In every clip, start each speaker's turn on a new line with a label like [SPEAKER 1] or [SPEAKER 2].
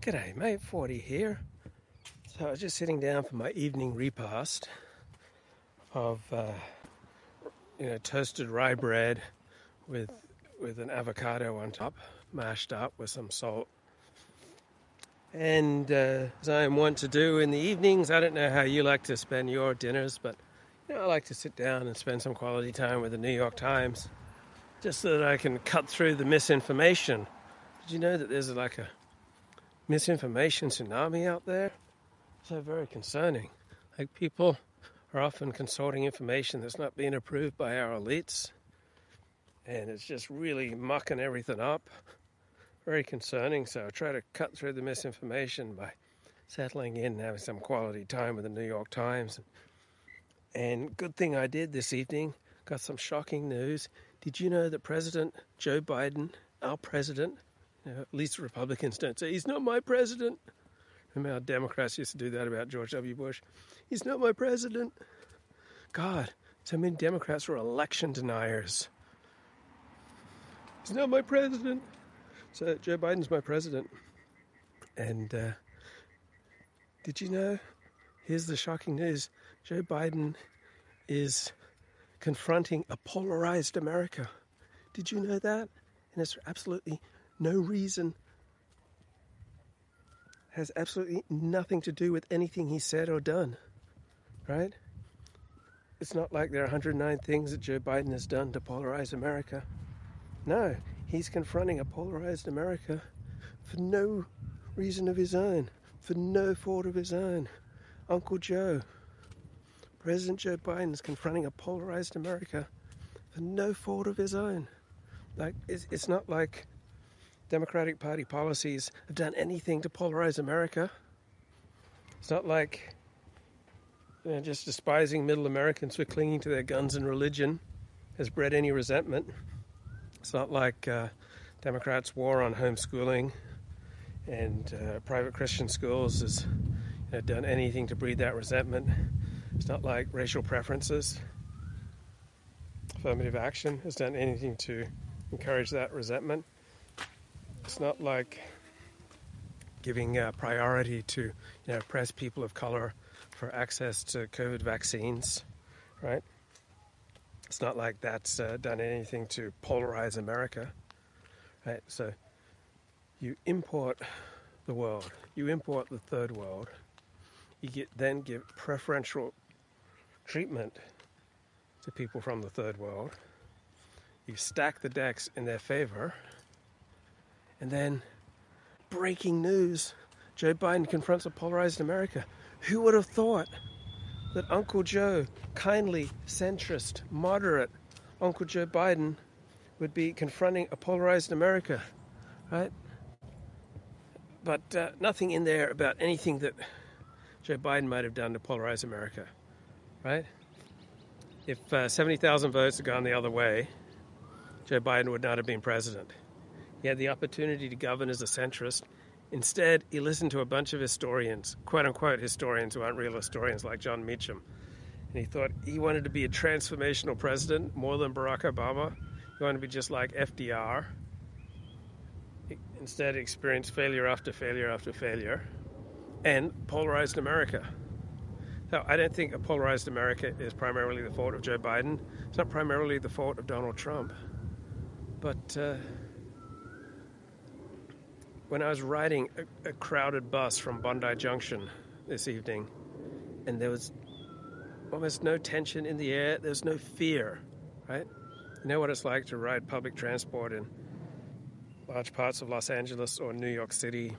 [SPEAKER 1] G'day, mate. Ford here. So I was just sitting down for my evening repast of, uh, you know, toasted rye bread with with an avocado on top, mashed up with some salt. And uh, as I am wont to do in the evenings, I don't know how you like to spend your dinners, but you know, I like to sit down and spend some quality time with the New York Times, just so that I can cut through the misinformation. Did you know that there's like a misinformation tsunami out there? So very concerning. Like people are often consulting information that's not being approved by our elites and it's just really mucking everything up. Very concerning. So I try to cut through the misinformation by settling in and having some quality time with the New York Times. And good thing I did this evening. Got some shocking news. Did you know that President Joe Biden, our president, you know, at least Republicans don't say he's not my president. Remember how Democrats used to do that about George W. Bush? He's not my president. God, so many Democrats were election deniers. He's not my president. So Joe Biden's my president. And uh, did you know? Here's the shocking news Joe Biden is confronting a polarized America. Did you know that? And it's absolutely no reason, has absolutely nothing to do with anything he said or done. Right? It's not like there are 109 things that Joe Biden has done to polarize America. No, he's confronting a polarized America for no reason of his own, for no fault of his own. Uncle Joe, President Joe Biden is confronting a polarized America for no fault of his own. Like it's, it's not like Democratic Party policies have done anything to polarize America. It's not like just despising middle Americans for clinging to their guns and religion has bred any resentment. It's not like uh, Democrats' war on homeschooling and uh, private Christian schools has you know, done anything to breed that resentment. It's not like racial preferences. Affirmative action has done anything to encourage that resentment. It's not like giving uh, priority to you know, oppressed people of color for access to COVID vaccines, right? It's not like that's uh, done anything to polarize America. Right? So you import the world, you import the third world, you get, then give preferential treatment to people from the third world, you stack the decks in their favor, and then breaking news Joe Biden confronts a polarized America. Who would have thought? that Uncle Joe, kindly, centrist, moderate Uncle Joe Biden, would be confronting a polarized America, right? But uh, nothing in there about anything that Joe Biden might have done to polarize America, right? If uh, 70,000 votes had gone the other way, Joe Biden would not have been president. He had the opportunity to govern as a centrist Instead, he listened to a bunch of historians, quote unquote historians who aren't real historians like Jon Meacham. And he thought he wanted to be a transformational president more than Barack Obama. He wanted to be just like FDR. He instead, experienced failure after failure after failure and polarized America. So I don't think a polarized America is primarily the fault of Joe Biden. It's not primarily the fault of Donald Trump. But. Uh, when I was riding a, a, crowded bus from Bondi Junction this evening, and there was almost no tension in the air, there's no fear, right? You know what it's like to ride public transport in large parts of Los Angeles or New York City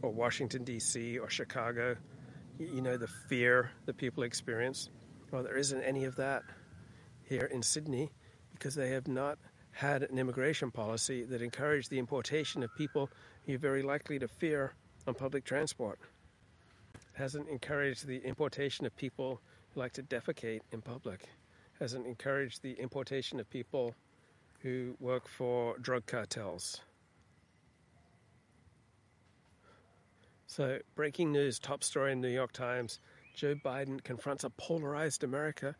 [SPEAKER 1] or Washington, D.C. or Chicago. You, you know the fear that people experience. Well, there isn't any of that here in Sydney because they have not had an immigration policy that encouraged the importation of people you're very likely to fear on public transport. It hasn't encouraged the importation of people who like to defecate in public. It hasn't encouraged the importation of people who work for drug cartels. So, breaking news, top story in the New York Times Joe Biden confronts a polarized America,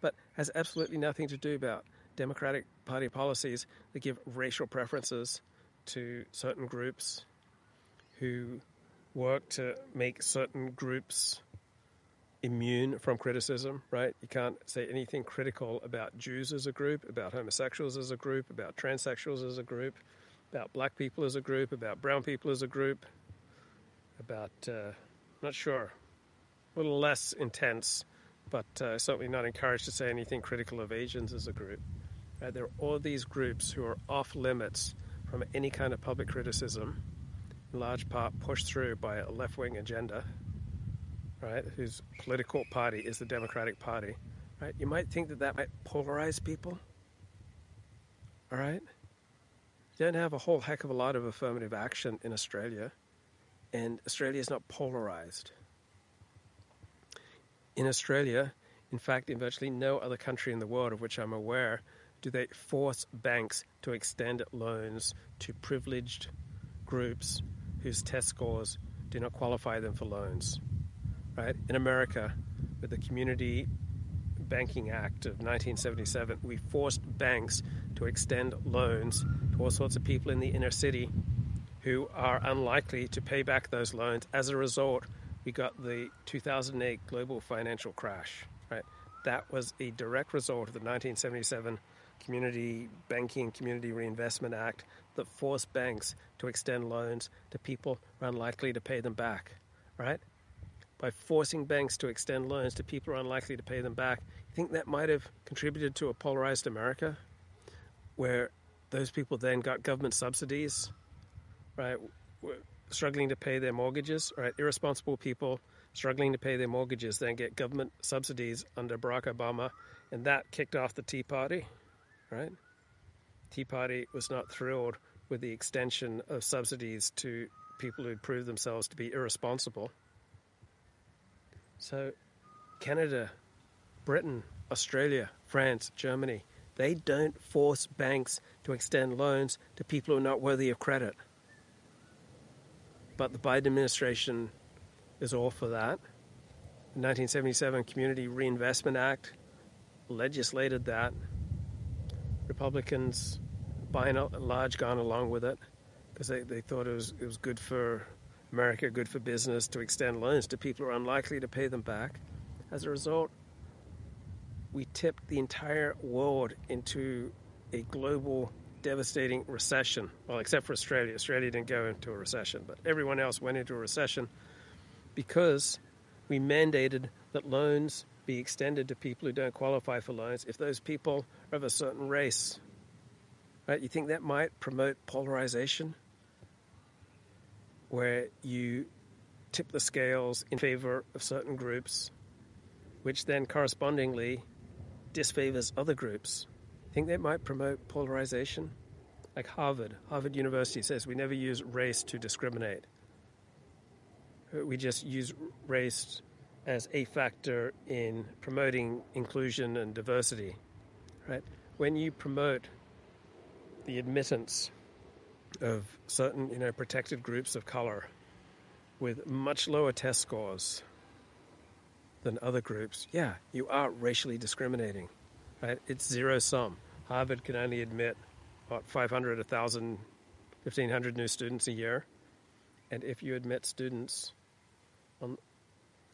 [SPEAKER 1] but has absolutely nothing to do about Democratic Party policies that give racial preferences to certain groups who work to make certain groups immune from criticism, right? You can't say anything critical about Jews as a group, about homosexuals as a group, about transsexuals as a group, about black people as a group, about brown people as a group, about, uh, not sure, a little less intense, but uh, certainly not encouraged to say anything critical of Asians as a group. Right? There are all these groups who are off limits from any kind of public criticism, in large part pushed through by a left wing agenda, right, whose political party is the Democratic Party. Right? You might think that that might polarize people. All right? You don't have a whole heck of a lot of affirmative action in Australia, and Australia is not polarized. In Australia, in fact, in virtually no other country in the world of which I'm aware, do they force banks to extend loans to privileged groups whose test scores do not qualify them for loans. Right? In America, with the Community Banking Act of 1977, we forced banks to extend loans to all sorts of people in the inner city who are unlikely to pay back those loans. As a result, we got the 2008 global financial crash. Right? That was a direct result of the 1977 Community Banking Community Reinvestment Act that forced banks to extend loans to people who are unlikely to pay them back, right? By forcing banks to extend loans to people who are unlikely to pay them back, you think that might have contributed to a polarized America where those people then got government subsidies, right? Struggling to pay their mortgages, right? Irresponsible people struggling to pay their mortgages then get government subsidies under Barack Obama, and that kicked off the Tea Party right? Tea Party was not thrilled with the extension of subsidies to people who proved themselves to be irresponsible. So, Canada, Britain, Australia, France, Germany, they don't force banks to extend loans to people who are not worthy of credit. But the Biden administration is all for that. The 1977 Community Reinvestment Act legislated that Republicans, by and large, gone along with it because they, they thought it was, it was good for America, good for business to extend loans to people who are unlikely to pay them back. As a result, we tipped the entire world into a global devastating recession. Well, except for Australia. Australia didn't go into a recession, but everyone else went into a recession because we mandated that loans be extended to people who don't qualify for loans if those people are of a certain race. Right? You think that might promote polarization? Where you tip the scales in favor of certain groups, which then correspondingly disfavors other groups. Think that might promote polarization? Like Harvard, Harvard University says we never use race to discriminate. We just use race as a factor in promoting inclusion and diversity. Right? When you promote the admittance of certain, you know, protected groups of color with much lower test scores than other groups, yeah, you are racially discriminating. Right? It's zero sum. Harvard can only admit what 500, 1,000, 1,500 new students a year, and if you admit students on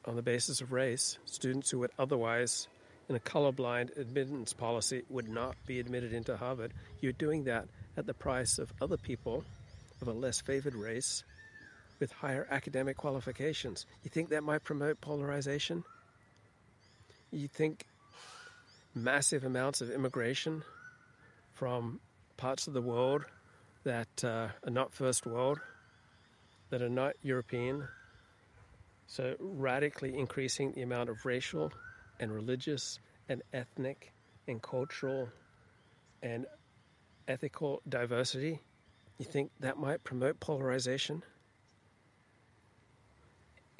[SPEAKER 1] on the basis of race, students who would otherwise, in a colorblind admittance policy, would not be admitted into Harvard. You're doing that at the price of other people of a less favored race with higher academic qualifications. You think that might promote polarization? You think massive amounts of immigration from parts of the world that uh, are not first world, that are not European, so, radically increasing the amount of racial and religious and ethnic and cultural and ethical diversity, you think that might promote polarization?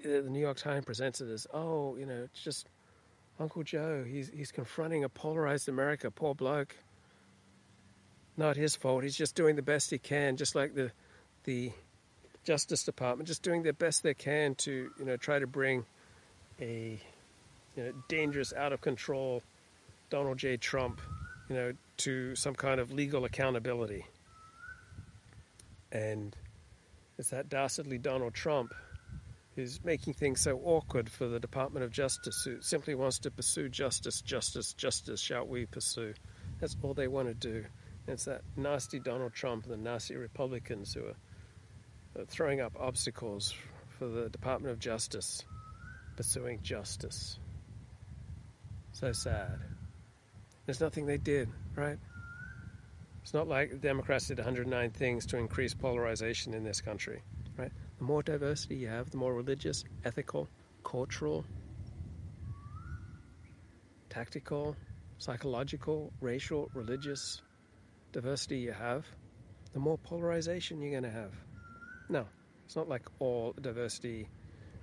[SPEAKER 1] The New York Times presents it as, oh, you know, it's just Uncle Joe. He's, he's confronting a polarized America. Poor bloke. Not his fault. He's just doing the best he can, just like the, the Justice Department just doing their best they can to you know try to bring a you know, dangerous, out of control Donald J. Trump, you know, to some kind of legal accountability. And it's that dastardly Donald Trump who's making things so awkward for the Department of Justice, who simply wants to pursue justice, justice, justice, shall we pursue? That's all they want to do. It's that nasty Donald Trump and the nasty Republicans who are Uh, throwing up obstacles for the Department of Justice pursuing justice. So sad. There's nothing they did, right? It's not like the Democrats did 109 things to increase polarization in this country, right? The more diversity you have, the more religious, ethical, cultural, tactical, psychological, racial, religious diversity you have, the more polarization you're going to have. No, it's not like all diversity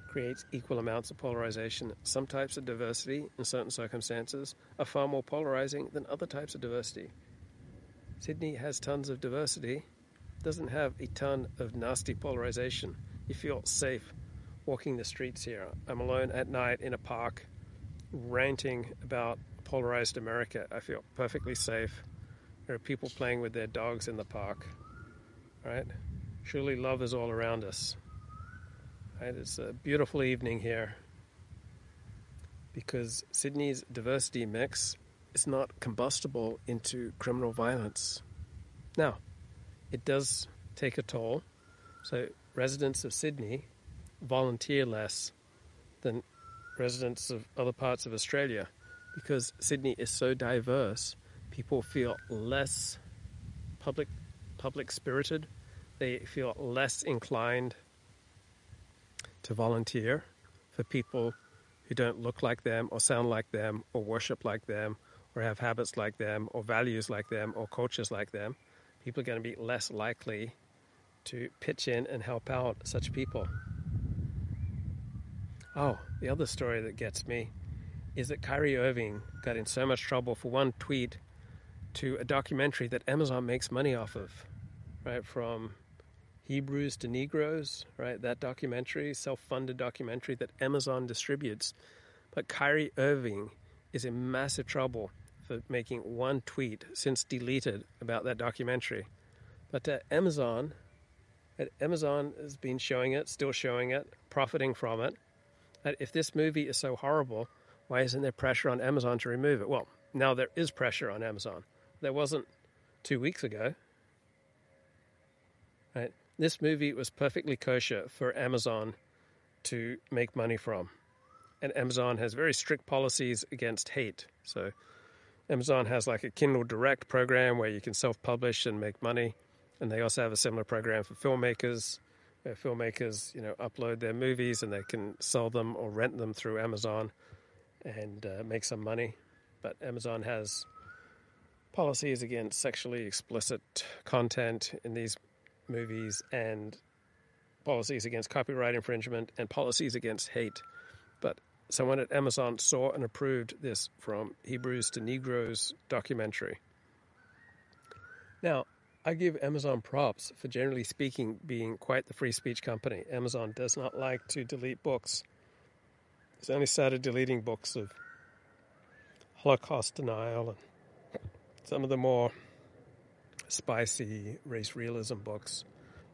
[SPEAKER 1] creates equal amounts of polarization. Some types of diversity, in certain circumstances, are far more polarizing than other types of diversity. Sydney has tons of diversity, doesn't have a ton of nasty polarization you feel safe walking the streets here. I'm alone at night in a park ranting about polarized America. I feel perfectly safe. There are people playing with their dogs in the park. Right? Surely love is all around us. Right? It's a beautiful evening here because Sydney's diversity mix is not combustible into criminal violence. Now, it does take a toll. So residents of Sydney volunteer less than residents of other parts of Australia because Sydney is so diverse. People feel less public public spirited. They feel less inclined to volunteer for people who don't look like them or sound like them or worship like them or have habits like them or values like them or cultures like them. People are going to be less likely to pitch in and help out such people. Oh, the other story that gets me is that Kyrie Irving got in so much trouble for one tweet to a documentary that Amazon makes money off of, right? From Hebrews to Negroes, right? That documentary, self funded documentary that Amazon distributes. But Kyrie Irving is in massive trouble for making one tweet since deleted about that documentary. But uh, Amazon Amazon has been showing it, still showing it, profiting from it. if this movie is so horrible, why isn't there pressure on Amazon to remove it? Well, now there is pressure on Amazon. There wasn't two weeks ago. Right? This movie was perfectly kosher for Amazon to make money from. And Amazon has very strict policies against hate. So Amazon has like a Kindle Direct program where you can self publish and make money and they also have a similar program for filmmakers. Where filmmakers, you know, upload their movies and they can sell them or rent them through Amazon and uh, make some money. But Amazon has policies against sexually explicit content in these movies and policies against copyright infringement and policies against hate. But someone at Amazon saw and approved this from Hebrews to Negroes documentary. Now, I give Amazon props for generally speaking being quite the free speech company. Amazon does not like to delete books. It's only started deleting books of Holocaust denial and some of the more spicy race realism books,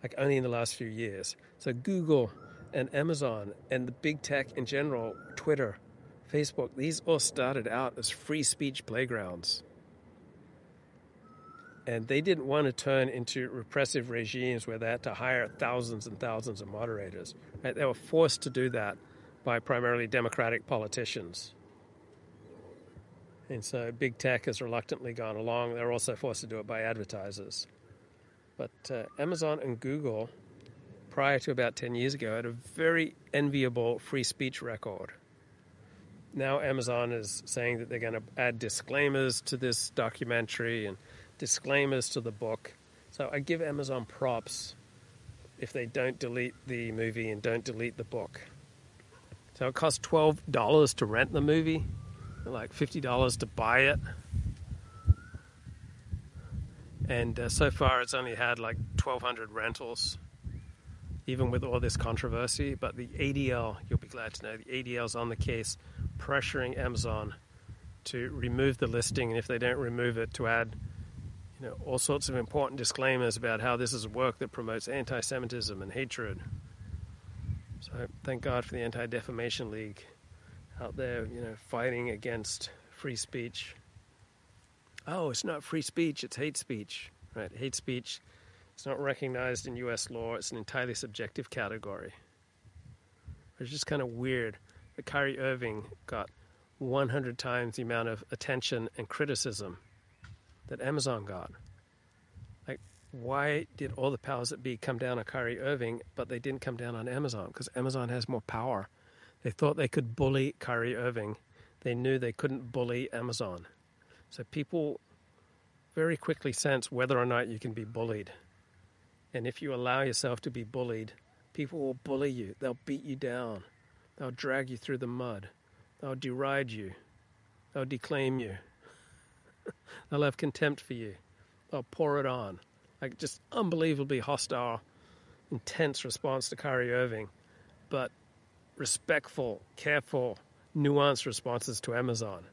[SPEAKER 1] like only in the last few years. So Google and Amazon and the big tech in general, Twitter, Facebook, these all started out as free speech playgrounds and they didn't want to turn into repressive regimes where they had to hire thousands and thousands of moderators. Right? They were forced to do that by primarily Democratic politicians. And so big tech has reluctantly gone along. They're also forced to do it by advertisers. But uh, Amazon and Google, prior to about 10 years ago, had a very enviable free speech record. Now Amazon is saying that they're going to add disclaimers to this documentary and disclaimers to the book. So I give Amazon props if they don't delete the movie and don't delete the book. So it costs twelve dollars to rent the movie, like fifty dollars to buy it, and uh, so far it's only had like twelve hundred rentals, even with all this controversy. But the ADL, you'll be glad to know, the ADL's on the case, pressuring Amazon to remove the listing, and if they don't remove it, to add you know, all sorts of important disclaimers about how this is a work that promotes anti Semitism and hatred. So thank God for the Anti Defamation League out there, you know, fighting against free speech. Oh, it's not free speech, it's hate speech. Right? Hate speech is not recognized in US law, it's an entirely subjective category. It's just kind of weird that Kyrie Irving got 100 times the amount of attention and criticism that Amazon got. Like, why did all the powers that be come down on Kyrie Irving, but they didn't come down on Amazon? Because Amazon has more power. They thought they could bully Kyrie Irving. They knew they couldn't bully Amazon. So people very quickly sense whether or not you can be bullied. And if you allow yourself to be bullied, people will bully you. They'll beat you down. They'll drag you through the mud. They'll deride you. They'll declaim you. They'll have contempt for you. They'll pour it on. Like just unbelievably hostile, intense response to Kyrie Irving, but respectful, careful, nuanced responses to Amazon.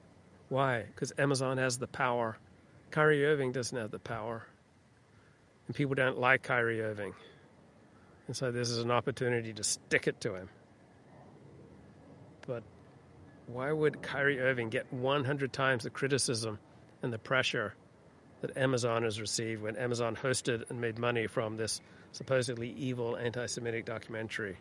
[SPEAKER 1] Why? Because Amazon has the power. Kyrie Irving doesn't have the power. And people don't like Kyrie Irving. And so this is an opportunity to stick it to him. But why would Kyrie Irving get 100 times the criticism and the pressure that Amazon has received when Amazon hosted and made money from this supposedly evil anti Semitic documentary?